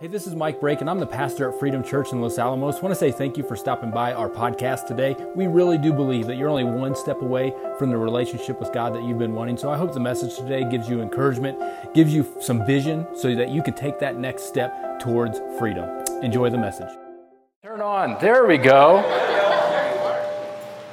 Hey, this is Mike Brake, and I'm the pastor at Freedom Church in Los Alamos. I want to say thank you for stopping by our podcast today. We really do believe that you're only one step away from the relationship with God that you've been wanting. So I hope the message today gives you encouragement, gives you some vision so that you can take that next step towards freedom. Enjoy the message. Turn on. There we go.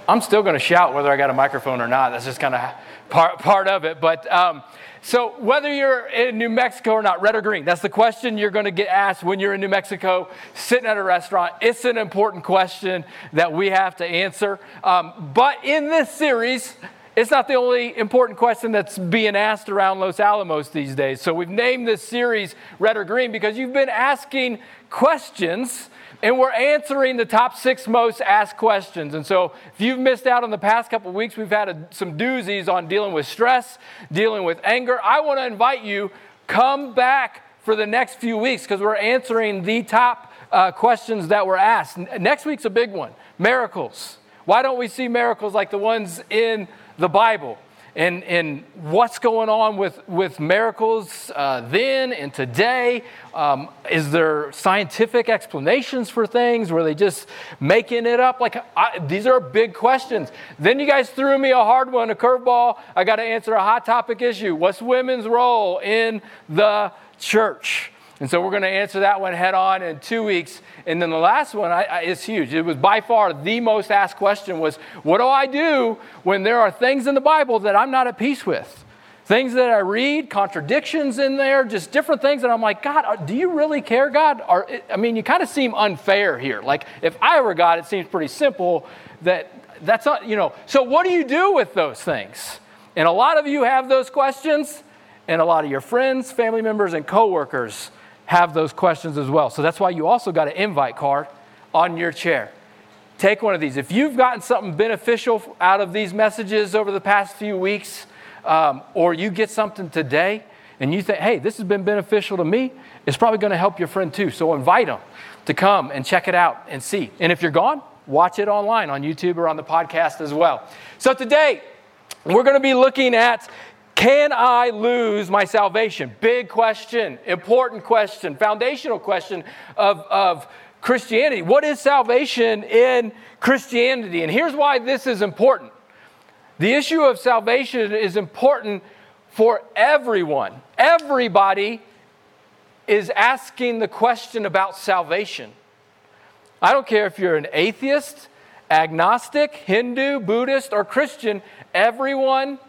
I'm still going to shout whether I got a microphone or not. That's just kind of part, part of it. But um, so, whether you're in New Mexico or not, red or green, that's the question you're going to get asked when you're in New Mexico sitting at a restaurant. It's an important question that we have to answer. Um, but in this series, it's not the only important question that's being asked around Los Alamos these days. So, we've named this series Red or Green because you've been asking questions and we're answering the top six most asked questions. And so, if you've missed out on the past couple weeks, we've had a, some doozies on dealing with stress, dealing with anger. I want to invite you, come back for the next few weeks because we're answering the top uh, questions that were asked. Next week's a big one miracles. Why don't we see miracles like the ones in the Bible? And, and what's going on with, with miracles uh, then and today. Um, is there scientific explanations for things? Were they just making it up? Like, I, these are big questions. Then you guys threw me a hard one, a curveball. I got to answer a hot topic issue. What's women's role in the church? And so we're going to answer that one head on in two weeks. And then the last one I, I, is huge. It was by far the most asked question was, what do I do when there are things in the Bible that I'm not at peace with? Things that I read, contradictions in there, just different things. And I'm like, God, uh, do you really care, God? Or, I mean, you kind of seem unfair here. Like, if I were God, it seems pretty simple that that's not, you know. So, what do you do with those things? And a lot of you have those questions, and a lot of your friends, family members, and coworkers have those questions as well. So that's why you also got an invite card on your chair. Take one of these. If you've gotten something beneficial out of these messages over the past few weeks, um, or you get something today and you think, hey, this has been beneficial to me, it's probably going to help your friend too. So invite them to come and check it out and see. And if you're gone, watch it online on YouTube or on the podcast as well. So today, we're going to be looking at can I lose my salvation? Big question, important question, foundational question of, of Christianity. What is salvation in Christianity? And here's why this is important. The issue of salvation is important for everyone. Everybody is asking the question about salvation. I don't care if you're an atheist, agnostic, Hindu, Buddhist, or Christian, everyone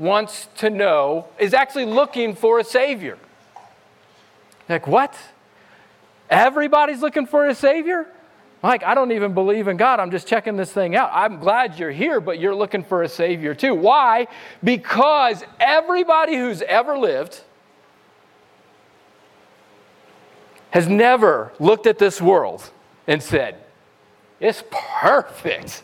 wants to know, is actually looking for a Savior. Like, what? Everybody's looking for a Savior? Like, I don't even believe in God. I'm just checking this thing out. I'm glad you're here, but you're looking for a Savior too. Why? Because everybody who's ever lived has never looked at this world and said, It's perfect.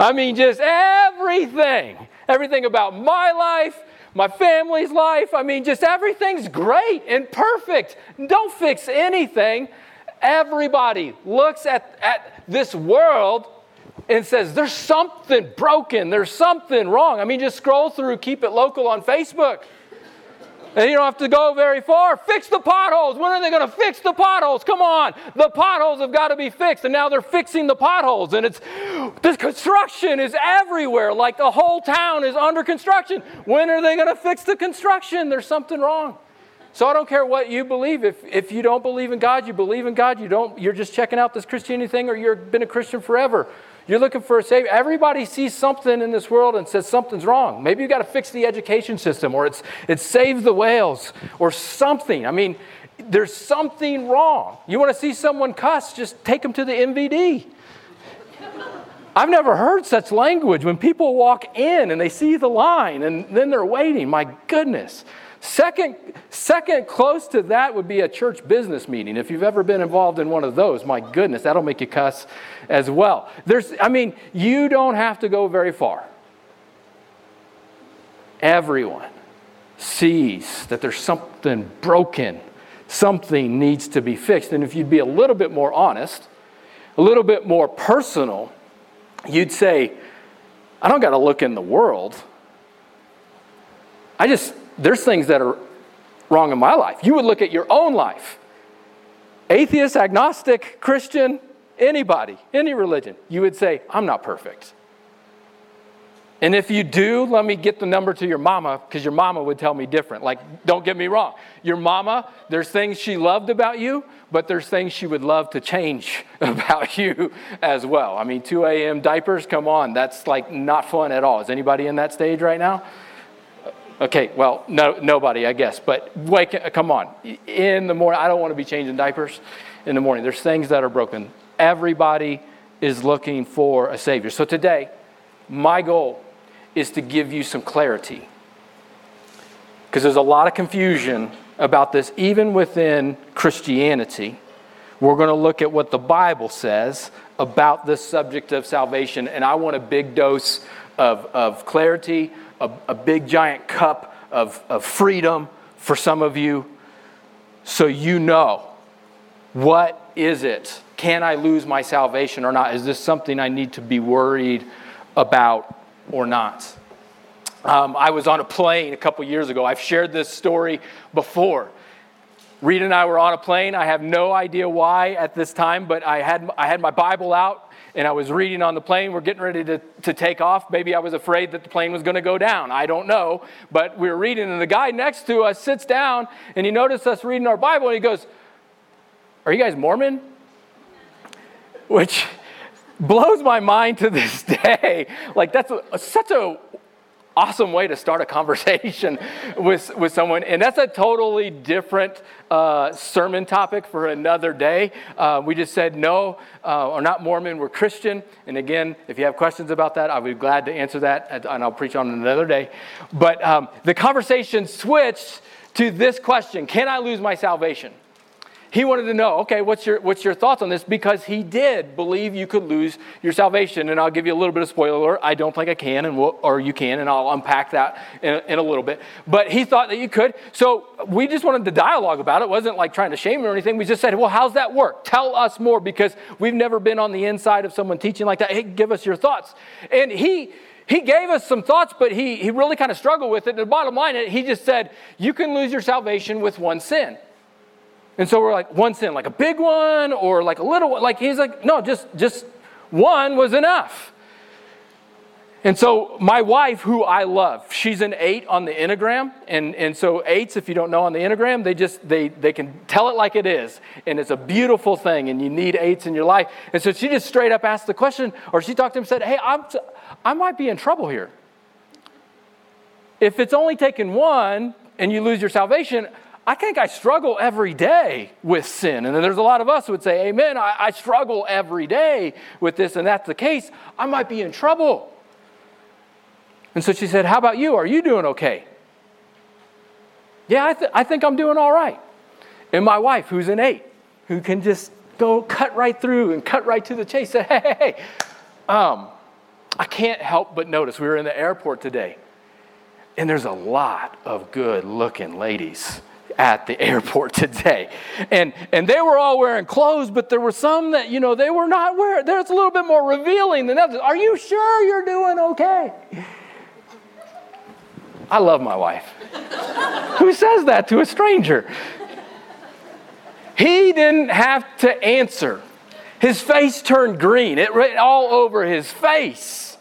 I mean, just everything everything about my life, my family's life. I mean, just everything's great and perfect. Don't fix anything. Everybody looks at, at this world and says, There's something broken, there's something wrong. I mean, just scroll through Keep It Local on Facebook. And you don't have to go very far. Fix the potholes. When are they going to fix the potholes? Come on. The potholes have got to be fixed. And now they're fixing the potholes. And it's the construction is everywhere. Like the whole town is under construction. When are they going to fix the construction? There's something wrong. So I don't care what you believe. If, if you don't believe in God, you believe in God. You don't, you're just checking out this Christianity thing or you've been a Christian forever. You're looking for a savior. Everybody sees something in this world and says something's wrong. Maybe you've got to fix the education system, or it's it's save the whales, or something. I mean, there's something wrong. You want to see someone cuss? Just take them to the MVD. I've never heard such language when people walk in and they see the line and then they're waiting. My goodness. Second, second close to that would be a church business meeting. If you've ever been involved in one of those, my goodness, that'll make you cuss as well. There's, I mean, you don't have to go very far. Everyone sees that there's something broken, something needs to be fixed. And if you'd be a little bit more honest, a little bit more personal, you'd say, I don't got to look in the world. I just there's things that are wrong in my life. You would look at your own life atheist, agnostic, Christian, anybody, any religion, you would say, I'm not perfect. And if you do, let me get the number to your mama because your mama would tell me different. Like, don't get me wrong. Your mama, there's things she loved about you, but there's things she would love to change about you as well. I mean, 2 a.m. diapers, come on, that's like not fun at all. Is anybody in that stage right now? Okay, well, no, nobody, I guess. But wake, uh, come on. In the morning, I don't want to be changing diapers in the morning. There's things that are broken. Everybody is looking for a Savior. So today, my goal is to give you some clarity. Because there's a lot of confusion about this, even within Christianity. We're going to look at what the Bible says about this subject of salvation, and I want a big dose of, of clarity, a, a big giant cup of, of freedom for some of you, so you know what is it? Can I lose my salvation or not? Is this something I need to be worried about or not. Um, I was on a plane a couple years ago. I've shared this story before. Reed and I were on a plane. I have no idea why at this time, but I had, I had my Bible out and I was reading on the plane. We're getting ready to, to take off. Maybe I was afraid that the plane was going to go down. I don't know. But we were reading, and the guy next to us sits down and he noticed us reading our Bible and he goes, Are you guys Mormon? Which blows my mind to this day. Like, that's a, such a awesome way to start a conversation with, with someone. And that's a totally different uh, sermon topic for another day. Uh, we just said, no, uh, we're not Mormon, we're Christian. And again, if you have questions about that, I'll be glad to answer that, and I'll preach on it another day. But um, the conversation switched to this question Can I lose my salvation? He wanted to know, okay, what's your, what's your thoughts on this? Because he did believe you could lose your salvation. And I'll give you a little bit of spoiler I don't think I can, and we'll, or you can, and I'll unpack that in a, in a little bit. But he thought that you could. So we just wanted to dialogue about it. It wasn't like trying to shame him or anything. We just said, well, how's that work? Tell us more because we've never been on the inside of someone teaching like that. Hey, give us your thoughts. And he, he gave us some thoughts, but he, he really kind of struggled with it. And the bottom line, he just said, you can lose your salvation with one sin. And so we're like, one sin, like a big one or like a little one. Like he's like, no, just just one was enough. And so my wife, who I love, she's an eight on the Enneagram. And, and so eights, if you don't know on the Enneagram, they just they they can tell it like it is. And it's a beautiful thing, and you need eights in your life. And so she just straight up asked the question, or she talked to him and said, Hey, I'm I might be in trouble here. If it's only taken one and you lose your salvation, I think I struggle every day with sin. And then there's a lot of us who would say, Amen, I, I struggle every day with this, and that's the case. I might be in trouble. And so she said, How about you? Are you doing okay? Yeah, I, th- I think I'm doing all right. And my wife, who's an eight, who can just go cut right through and cut right to the chase, said, Hey, hey, hey. Um, I can't help but notice we were in the airport today, and there's a lot of good looking ladies at the airport today. And, and they were all wearing clothes, but there were some that, you know, they were not wearing. There's a little bit more revealing than others. Are you sure you're doing okay? I love my wife. Who says that to a stranger? He didn't have to answer. His face turned green, it ran all over his face.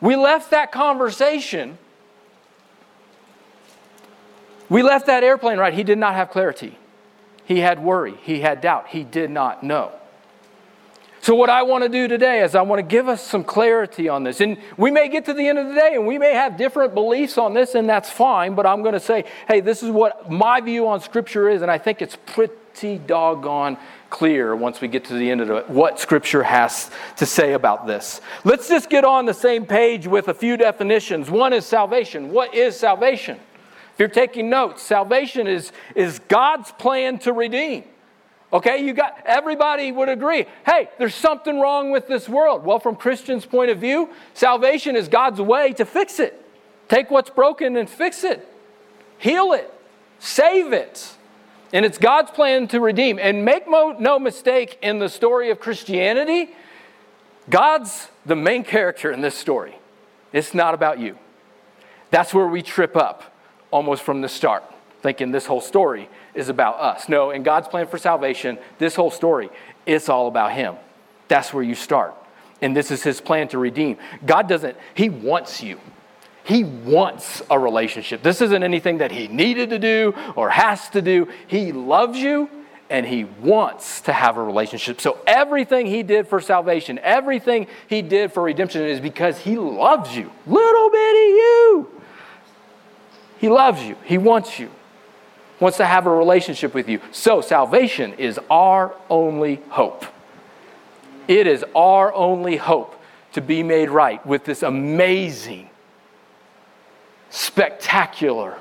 We left that conversation we left that airplane ride. He did not have clarity. He had worry. He had doubt. He did not know. So, what I want to do today is I want to give us some clarity on this. And we may get to the end of the day and we may have different beliefs on this, and that's fine. But I'm going to say, hey, this is what my view on Scripture is. And I think it's pretty doggone clear once we get to the end of it what Scripture has to say about this. Let's just get on the same page with a few definitions. One is salvation. What is salvation? If you're taking notes, salvation is, is God's plan to redeem. Okay, you got everybody would agree. Hey, there's something wrong with this world. Well, from Christians' point of view, salvation is God's way to fix it. Take what's broken and fix it. Heal it. Save it. And it's God's plan to redeem. And make no mistake in the story of Christianity, God's the main character in this story. It's not about you. That's where we trip up almost from the start, thinking this whole story is about us. No, in God's plan for salvation, this whole story, it's all about Him. That's where you start. And this is His plan to redeem. God doesn't, He wants you. He wants a relationship. This isn't anything that He needed to do or has to do. He loves you and He wants to have a relationship. So everything He did for salvation, everything He did for redemption is because He loves you. Little bitty you. He loves you. He wants you. Wants to have a relationship with you. So salvation is our only hope. It is our only hope to be made right with this amazing, spectacular,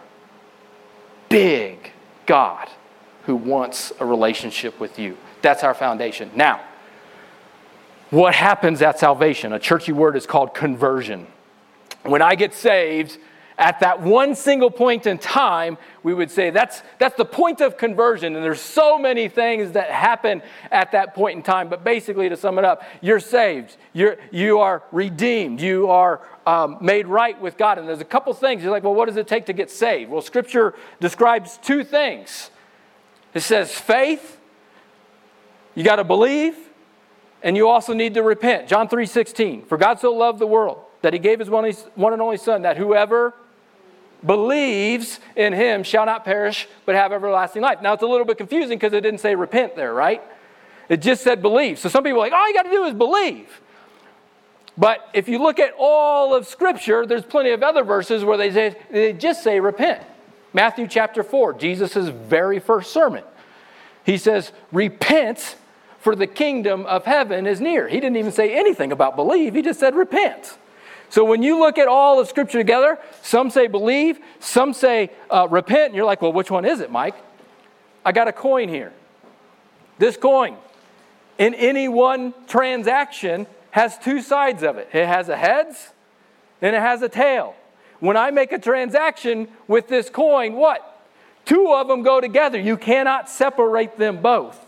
big God who wants a relationship with you. That's our foundation. Now, what happens at salvation? A churchy word is called conversion. When I get saved, at that one single point in time, we would say that's, that's the point of conversion. And there's so many things that happen at that point in time. But basically, to sum it up, you're saved, you're, you are redeemed, you are um, made right with God. And there's a couple things. You're like, well, what does it take to get saved? Well, Scripture describes two things it says faith, you got to believe, and you also need to repent. John 3 16. For God so loved the world that he gave his one, one and only Son, that whoever believes in him shall not perish but have everlasting life. Now it's a little bit confusing because it didn't say repent there, right? It just said believe. So some people are like, all you got to do is believe. But if you look at all of Scripture, there's plenty of other verses where they, say, they just say repent. Matthew chapter 4, Jesus' very first sermon. He says, Repent, for the kingdom of heaven is near. He didn't even say anything about believe, he just said repent. So when you look at all of Scripture together, some say believe, some say uh, repent, and you're like, well, which one is it, Mike? I got a coin here. This coin, in any one transaction, has two sides of it it has a heads and it has a tail. When I make a transaction with this coin, what? Two of them go together. You cannot separate them both.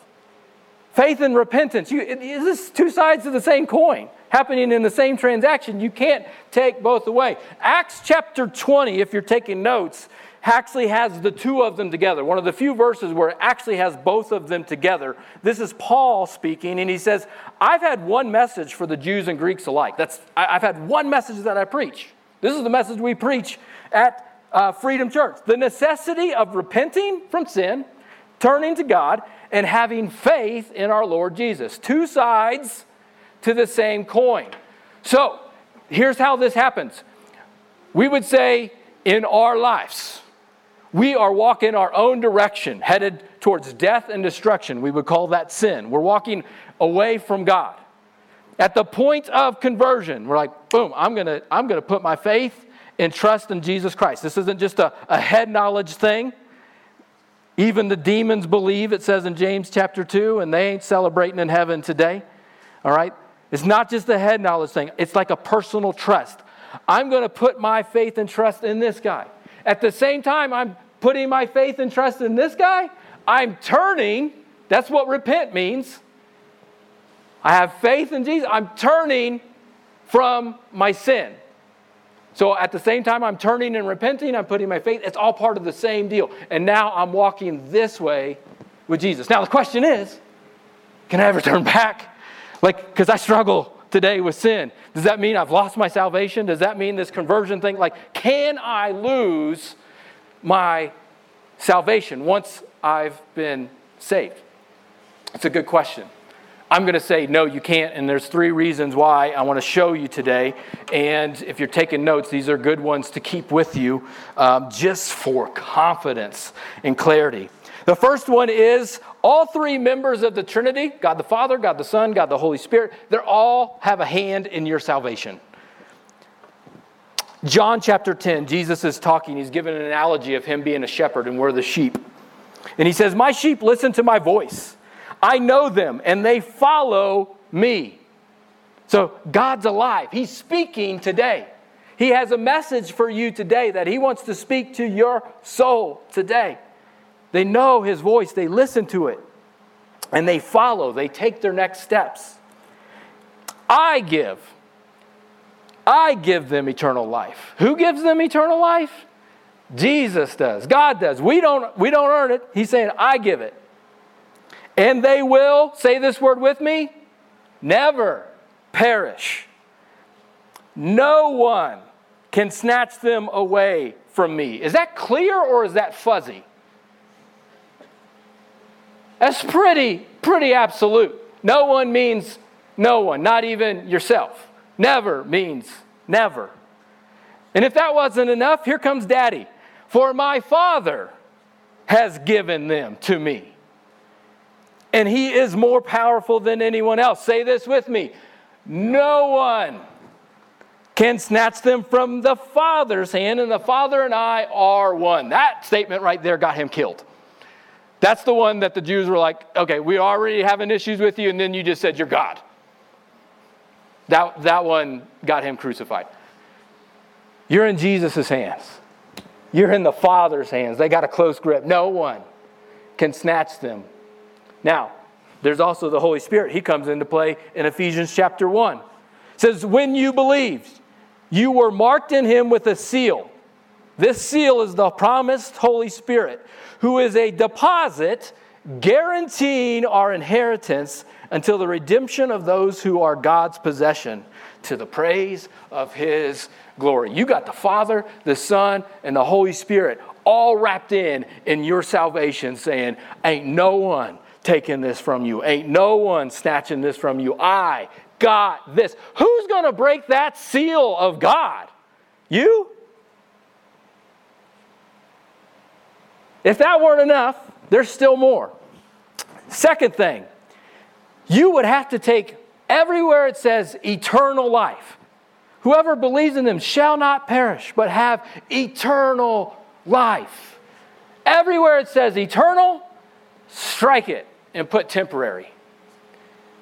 Faith and repentance, you, is this two sides of the same coin happening in the same transaction. You can't take both away. Acts chapter 20, if you're taking notes, actually has the two of them together. One of the few verses where it actually has both of them together. This is Paul speaking, and he says, I've had one message for the Jews and Greeks alike. That's, I've had one message that I preach. This is the message we preach at uh, Freedom Church the necessity of repenting from sin, turning to God, and having faith in our Lord Jesus. Two sides to the same coin. So, here's how this happens we would say in our lives, we are walking our own direction, headed towards death and destruction. We would call that sin. We're walking away from God. At the point of conversion, we're like, boom, I'm gonna, I'm gonna put my faith and trust in Jesus Christ. This isn't just a, a head knowledge thing. Even the demons believe, it says in James chapter 2, and they ain't celebrating in heaven today. All right? It's not just a head knowledge thing, it's like a personal trust. I'm going to put my faith and trust in this guy. At the same time, I'm putting my faith and trust in this guy. I'm turning. That's what repent means. I have faith in Jesus. I'm turning from my sin. So at the same time, I'm turning and repenting, I'm putting my faith. It's all part of the same deal. And now I'm walking this way with Jesus. Now the question is can I ever turn back? Like, because I struggle today with sin. Does that mean I've lost my salvation? Does that mean this conversion thing? Like, can I lose my salvation once I've been saved? It's a good question. I'm going to say, no, you can't. And there's three reasons why I want to show you today. And if you're taking notes, these are good ones to keep with you um, just for confidence and clarity. The first one is all three members of the Trinity God the Father, God the Son, God the Holy Spirit they all have a hand in your salvation. John chapter 10, Jesus is talking. He's given an analogy of him being a shepherd and we're the sheep. And he says, My sheep listen to my voice. I know them and they follow me. So God's alive. He's speaking today. He has a message for you today that He wants to speak to your soul today. They know his voice, they listen to it, and they follow, they take their next steps. I give. I give them eternal life. Who gives them eternal life? Jesus does. God does. We don't, we don't earn it. He's saying, I give it. And they will, say this word with me, never perish. No one can snatch them away from me. Is that clear or is that fuzzy? That's pretty, pretty absolute. No one means no one, not even yourself. Never means never. And if that wasn't enough, here comes daddy. For my Father has given them to me. And he is more powerful than anyone else. Say this with me no one can snatch them from the Father's hand, and the Father and I are one. That statement right there got him killed. That's the one that the Jews were like, okay, we already having issues with you, and then you just said you're God. That, that one got him crucified. You're in Jesus' hands. You're in the Father's hands. They got a close grip. No one can snatch them. Now, there's also the Holy Spirit. He comes into play in Ephesians chapter 1. It says, When you believed, you were marked in him with a seal. This seal is the promised Holy Spirit, who is a deposit guaranteeing our inheritance until the redemption of those who are God's possession to the praise of his glory. You got the Father, the Son, and the Holy Spirit all wrapped in in your salvation, saying, Ain't no one taking this from you, ain't no one snatching this from you. I got this. Who's going to break that seal of God? You? If that weren't enough, there's still more. Second thing, you would have to take everywhere it says eternal life Whoever believes in them shall not perish, but have eternal life. Everywhere it says eternal, strike it and put temporary.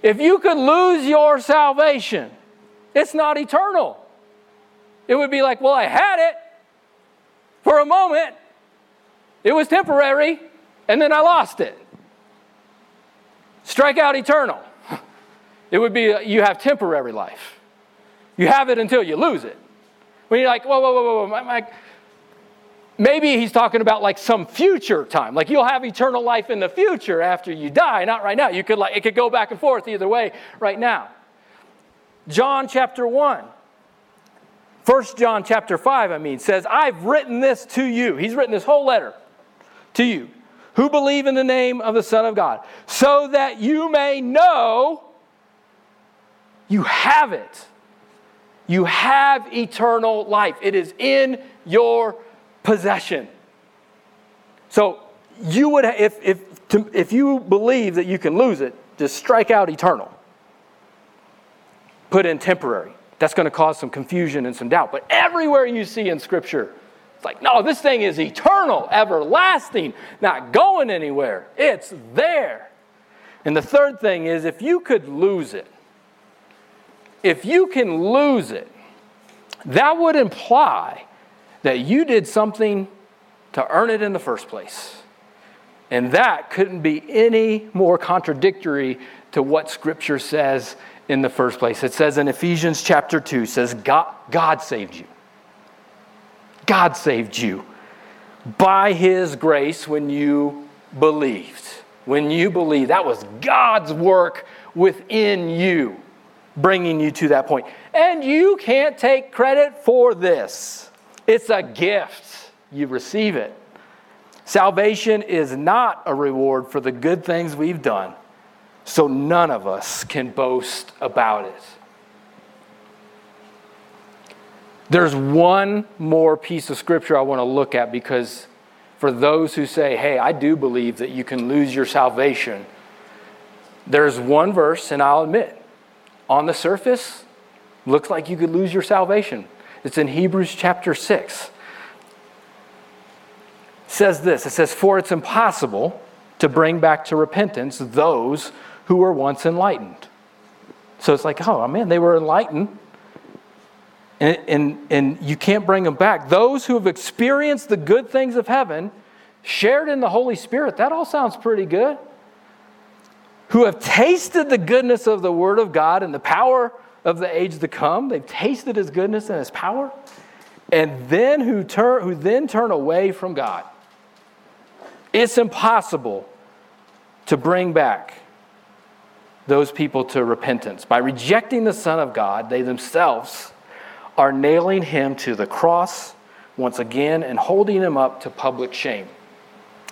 If you could lose your salvation, it's not eternal. It would be like, well, I had it for a moment, it was temporary, and then I lost it. Strike out eternal. It would be you have temporary life. You have it until you lose it. When you're like, whoa, whoa, whoa, whoa, my, maybe he's talking about like some future time. Like you'll have eternal life in the future after you die, not right now. You could like it could go back and forth either way right now. John chapter 1. 1 John chapter 5, I mean, says, I've written this to you. He's written this whole letter to you who believe in the name of the Son of God, so that you may know you have it you have eternal life, it is in your possession. So, you would, if, if, to, if you believe that you can lose it, just strike out eternal. Put in temporary. That's going to cause some confusion and some doubt. But everywhere you see in Scripture, it's like, no, this thing is eternal, everlasting, not going anywhere. It's there. And the third thing is if you could lose it, if you can lose it, that would imply that you did something to earn it in the first place. And that couldn't be any more contradictory to what Scripture says in the first place. It says in Ephesians chapter 2, says, God, God saved you. God saved you by His grace when you believed. When you believed, that was God's work within you bringing you to that point. And you can't take credit for this, it's a gift. You receive it. Salvation is not a reward for the good things we've done, so none of us can boast about it. There's one more piece of scripture I want to look at because for those who say, hey, I do believe that you can lose your salvation, there's one verse, and I'll admit, on the surface, looks like you could lose your salvation. It's in Hebrews chapter 6. It says this it says, For it's impossible to bring back to repentance those who were once enlightened. So it's like, oh man, they were enlightened. And, and, and you can't bring them back. Those who have experienced the good things of heaven, shared in the Holy Spirit, that all sounds pretty good who have tasted the goodness of the Word of God and the power of the age to come. They've tasted His goodness and His power. and then who turn who then turn away from God. It's impossible to bring back those people to repentance. By rejecting the Son of God, they themselves are nailing him to the cross once again and holding him up to public shame.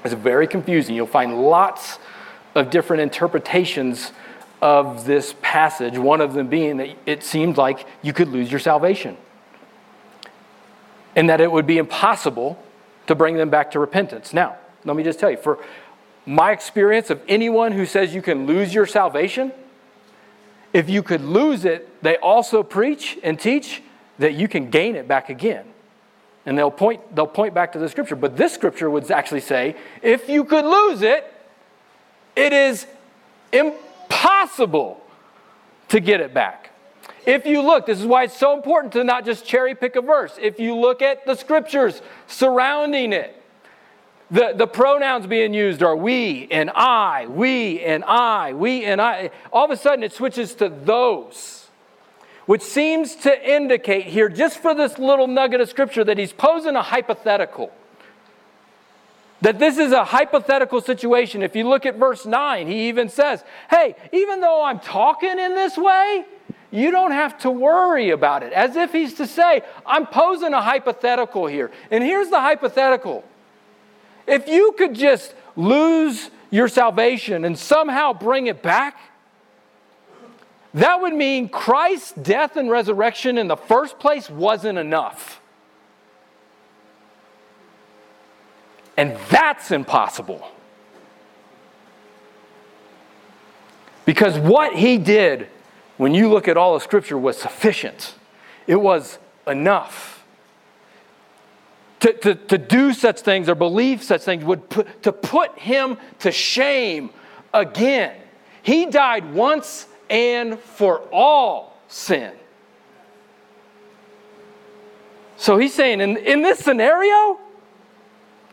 It's very confusing. You'll find lots of different interpretations of this passage, one of them being that it seemed like you could lose your salvation and that it would be impossible to bring them back to repentance. Now, let me just tell you, for my experience of anyone who says you can lose your salvation, if you could lose it, they also preach and teach that you can gain it back again. And they'll point, they'll point back to the scripture. But this scripture would actually say if you could lose it, it is impossible to get it back. If you look, this is why it's so important to not just cherry pick a verse. If you look at the scriptures surrounding it, the, the pronouns being used are we and I, we and I, we and I. All of a sudden, it switches to those, which seems to indicate here, just for this little nugget of scripture, that he's posing a hypothetical. That this is a hypothetical situation. If you look at verse 9, he even says, Hey, even though I'm talking in this way, you don't have to worry about it. As if he's to say, I'm posing a hypothetical here. And here's the hypothetical if you could just lose your salvation and somehow bring it back, that would mean Christ's death and resurrection in the first place wasn't enough. And that's impossible. Because what he did, when you look at all of Scripture, was sufficient. It was enough to, to, to do such things or believe such things would put, to put him to shame again. He died once and for all sin. So he's saying, in, in this scenario,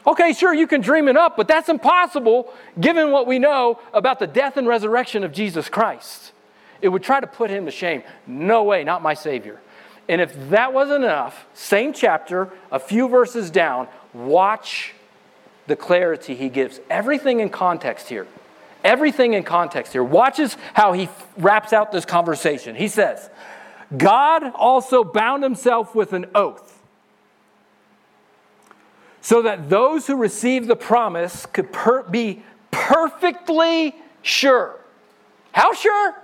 okay, sure, you can dream it up, but that's impossible given what we know about the death and resurrection of Jesus Christ. It would try to put him to shame. No way, not my Savior. And if that wasn't enough, same chapter, a few verses down, watch the clarity he gives. Everything in context here. Everything in context here. Watches how he wraps out this conversation. He says, God also bound himself with an oath so that those who receive the promise could per- be perfectly sure. How sure?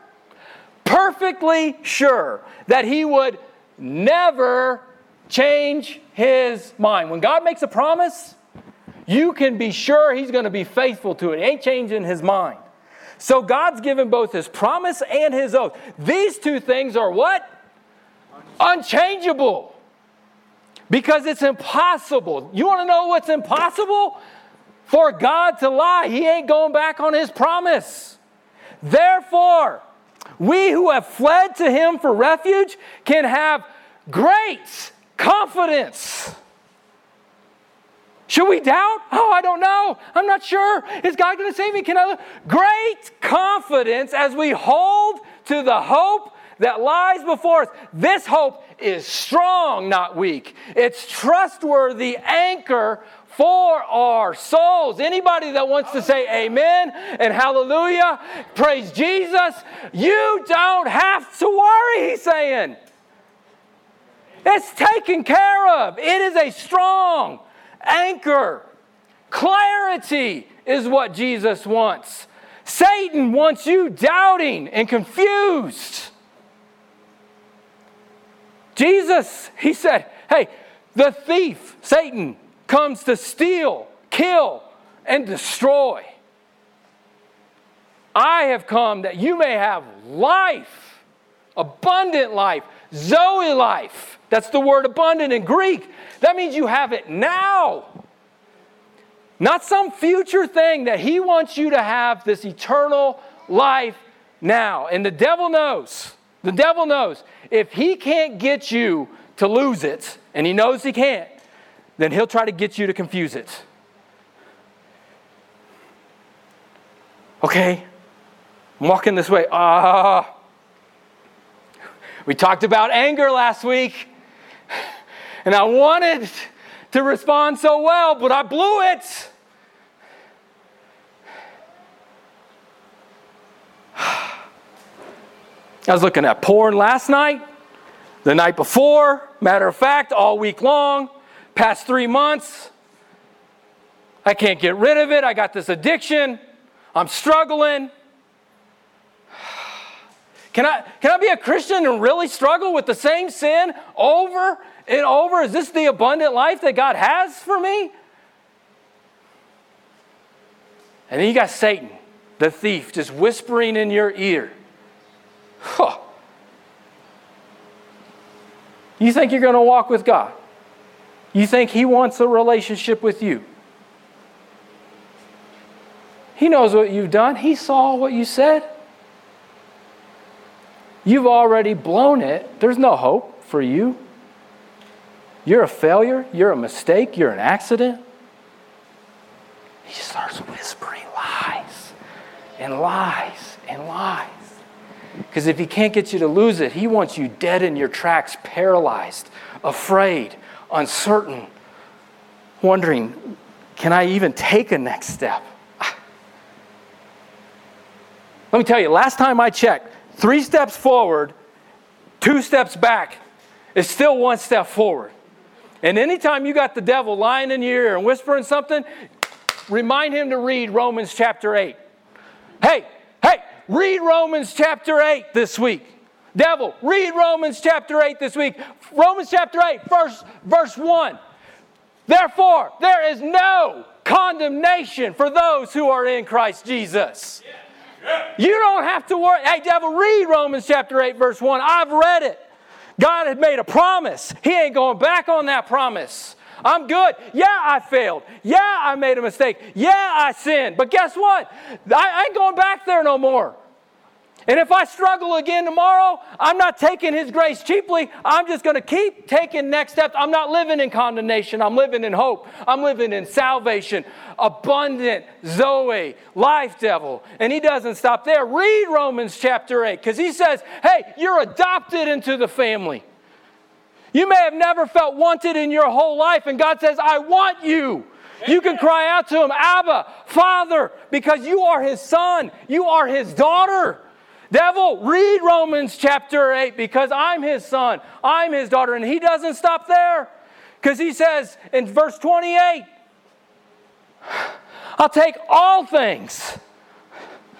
Perfectly sure that he would never change his mind. When God makes a promise, you can be sure he's going to be faithful to it. He ain't changing his mind. So God's given both his promise and his oath. These two things are what? Unchangeable. Because it's impossible. You want to know what's impossible? For God to lie. He ain't going back on his promise. Therefore, we who have fled to him for refuge can have great confidence. Should we doubt? Oh, I don't know. I'm not sure. Is God going to save me? Can I? Great confidence as we hold to the hope that lies before us. This hope is strong, not weak. It's trustworthy anchor for our souls. Anybody that wants to say amen and hallelujah, praise Jesus, you don't have to worry, he's saying. It's taken care of. It is a strong anchor. Clarity is what Jesus wants. Satan wants you doubting and confused. Jesus, he said, hey, the thief, Satan, comes to steal, kill, and destroy. I have come that you may have life, abundant life, Zoe life. That's the word abundant in Greek. That means you have it now. Not some future thing that he wants you to have this eternal life now. And the devil knows, the devil knows, if he can't get you to lose it, and he knows he can't, then he'll try to get you to confuse it. Okay, I'm walking this way. Ah. Uh, we talked about anger last week. And I wanted to respond so well, but I blew it. I was looking at porn last night, the night before, matter of fact, all week long, past three months. I can't get rid of it. I got this addiction. I'm struggling. Can I, can I be a Christian and really struggle with the same sin over and over? Is this the abundant life that God has for me? And then you got Satan, the thief, just whispering in your ear. Huh. You think you're going to walk with God? You think He wants a relationship with you? He knows what you've done, He saw what you said. You've already blown it. There's no hope for you. You're a failure. You're a mistake. You're an accident. He starts whispering lies and lies and lies. Because if he can't get you to lose it, he wants you dead in your tracks, paralyzed, afraid, uncertain, wondering, can I even take a next step? Ah. Let me tell you, last time I checked, three steps forward, two steps back is still one step forward. And anytime you got the devil lying in your ear and whispering something, remind him to read Romans chapter 8. Hey, hey, read Romans chapter 8 this week. Devil, read Romans chapter 8 this week. Romans chapter 8, verse, verse 1. Therefore, there is no condemnation for those who are in Christ Jesus. You don't have to worry. Hey, devil, read Romans chapter 8, verse 1. I've read it. God had made a promise. He ain't going back on that promise. I'm good. Yeah, I failed. Yeah, I made a mistake. Yeah, I sinned. But guess what? I ain't going back there no more. And if I struggle again tomorrow, I'm not taking His grace cheaply. I'm just going to keep taking next steps. I'm not living in condemnation. I'm living in hope. I'm living in salvation, abundant Zoe, life devil. And He doesn't stop there. Read Romans chapter 8 because He says, hey, you're adopted into the family. You may have never felt wanted in your whole life, and God says, I want you. You can cry out to him, Abba, Father, because you are his son, you are his daughter. Devil, read Romans chapter 8 because I'm his son, I'm his daughter. And he doesn't stop there because he says in verse 28 I'll take all things,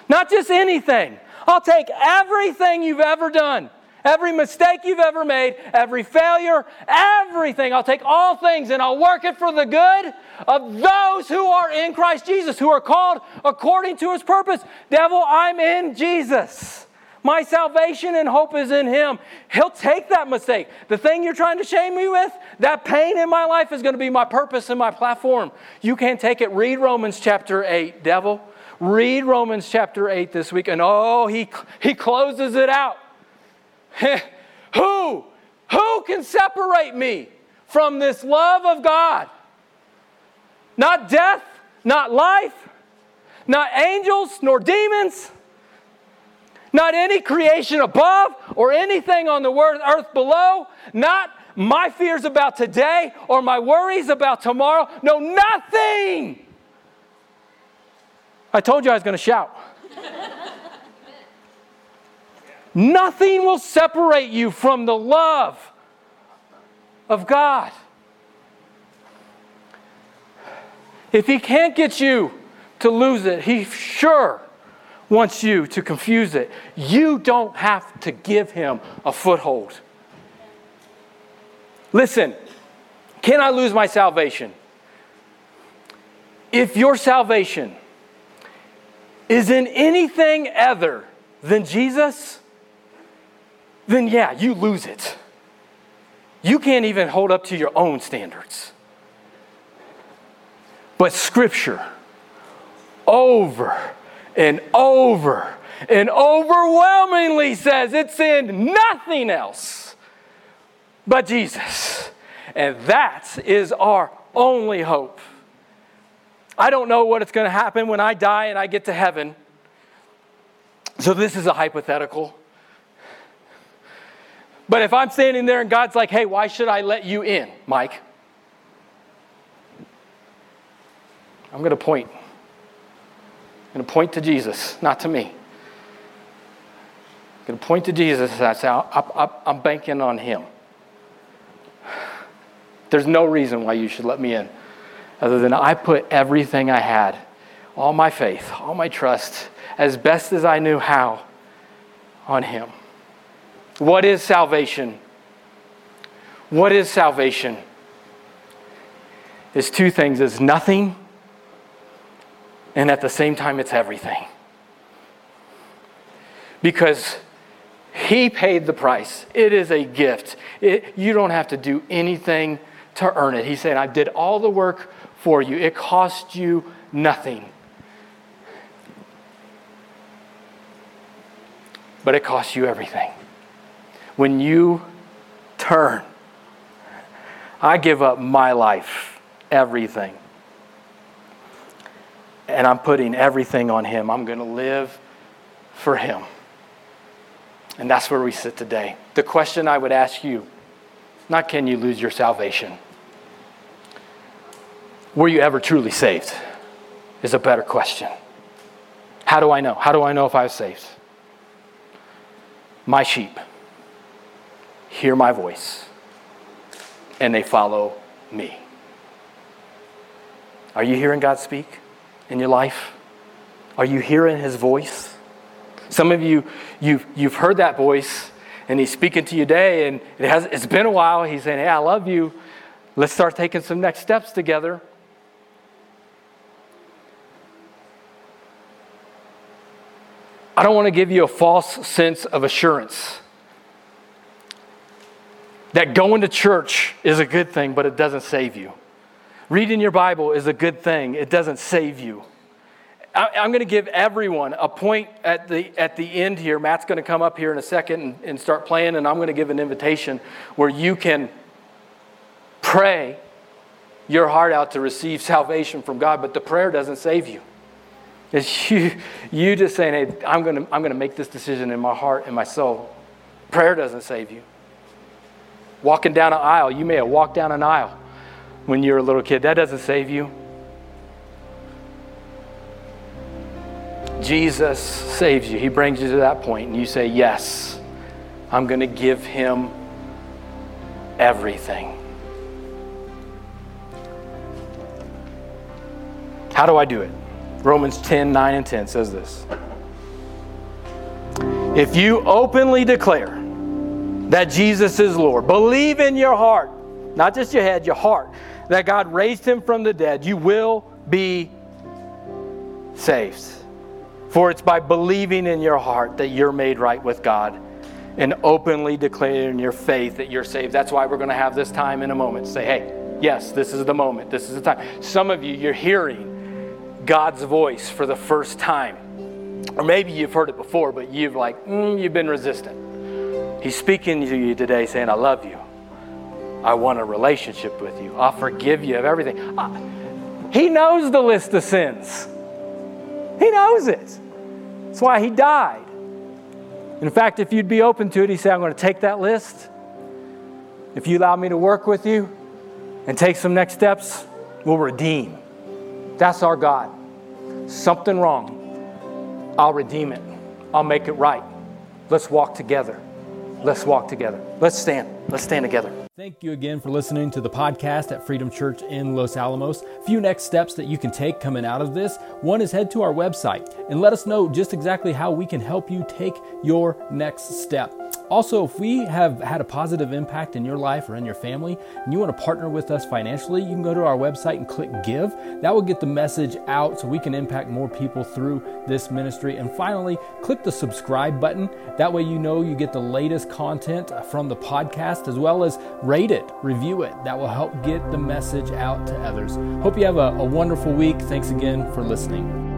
not just anything. I'll take everything you've ever done, every mistake you've ever made, every failure, everything. I'll take all things and I'll work it for the good of those who are in Christ Jesus, who are called according to his purpose. Devil, I'm in Jesus. My salvation and hope is in him. He'll take that mistake. The thing you're trying to shame me with, that pain in my life is going to be my purpose and my platform. You can't take it. Read Romans chapter 8, devil. Read Romans chapter 8 this week, and oh, he, he closes it out. Who? Who can separate me from this love of God? Not death, not life, not angels, nor demons, not any creation above or anything on the earth below, not my fears about today or my worries about tomorrow. No, nothing. I told you I was going to shout. Nothing will separate you from the love of God. If he can't get you to lose it, he sure wants you to confuse it. You don't have to give him a foothold. Listen, can I lose my salvation? If your salvation is in anything other than Jesus, then yeah, you lose it. You can't even hold up to your own standards. But Scripture, over and over and overwhelmingly says it's in nothing else but Jesus. And that is our only hope. I don't know what it's going to happen when I die and I get to heaven. So this is a hypothetical. But if I'm standing there and God's like, hey, why should I let you in, Mike? I'm going to point. I'm going to point to Jesus, not to me. I'm going to point to Jesus and I say, I'm banking on him. There's no reason why you should let me in other than I put everything I had, all my faith, all my trust, as best as I knew how, on him. What is salvation? What is salvation? It's two things it's nothing, and at the same time, it's everything. Because he paid the price. It is a gift. It, you don't have to do anything to earn it. He said, I did all the work for you. It cost you nothing. But it costs you everything when you turn, I give up my life, everything. And I'm putting everything on Him. I'm going to live for Him. And that's where we sit today. The question I would ask you not can you lose your salvation? Were you ever truly saved? Is a better question. How do I know? How do I know if I was saved? My sheep hear my voice and they follow me. Are you hearing God speak in your life? Are you hearing his voice? Some of you, you've, you've heard that voice and he's speaking to you today and it has, it's been a while. He's saying, Hey, I love you. Let's start taking some next steps together. I don't want to give you a false sense of assurance that going to church is a good thing, but it doesn't save you. Reading your Bible is a good thing, it doesn't save you. I, am going to give everyone a point at the, at the end here. Matt's going to come up here in a second and, and start playing, and I'm going to give an invitation where you can pray your heart out to receive salvation from God, but the prayer doesn't save you. It's you, you just saying, hey, I'm going to, I'm going to make this decision in my heart and my soul. Prayer doesn't save you. Walking down an aisle, you may have walked down an aisle when you were a little kid. That doesn't save you. Jesus saves you. He brings you to that point, and you say, Yes, I'm going to give him everything. How do I do it? Romans 10 9 and 10 says this. If you openly declare that Jesus is Lord. Believe in your heart, not just your head, your heart, that God raised him from the dead. You will be saved. For it's by believing in your heart that you're made right with God and openly declaring your faith that you're saved. That's why we're going to have this time in a moment. Say, hey, yes, this is the moment. This is the time. Some of you, you're hearing God's voice for the first time. Or maybe you've heard it before, but you've like, mm, you've been resistant. He's speaking to you today saying, I love you. I want a relationship with you. I'll forgive you of everything. He knows the list of sins. He knows it. That's why he died. In fact, if you'd be open to it, he said, I'm going to take that list. If you allow me to work with you and take some next steps, we'll redeem. That's our God. Something wrong, I'll redeem it. I'll make it right. Let's walk together. Let's walk together. Let's stand. Let's stand together. Thank you again for listening to the podcast at Freedom Church in Los Alamos. A few next steps that you can take coming out of this. One is head to our website and let us know just exactly how we can help you take your next step. Also, if we have had a positive impact in your life or in your family and you want to partner with us financially, you can go to our website and click give. That will get the message out so we can impact more people through this ministry. And finally, click the subscribe button. That way, you know you get the latest content from the podcast as well as rate it, review it. That will help get the message out to others. Hope you have a, a wonderful week. Thanks again for listening.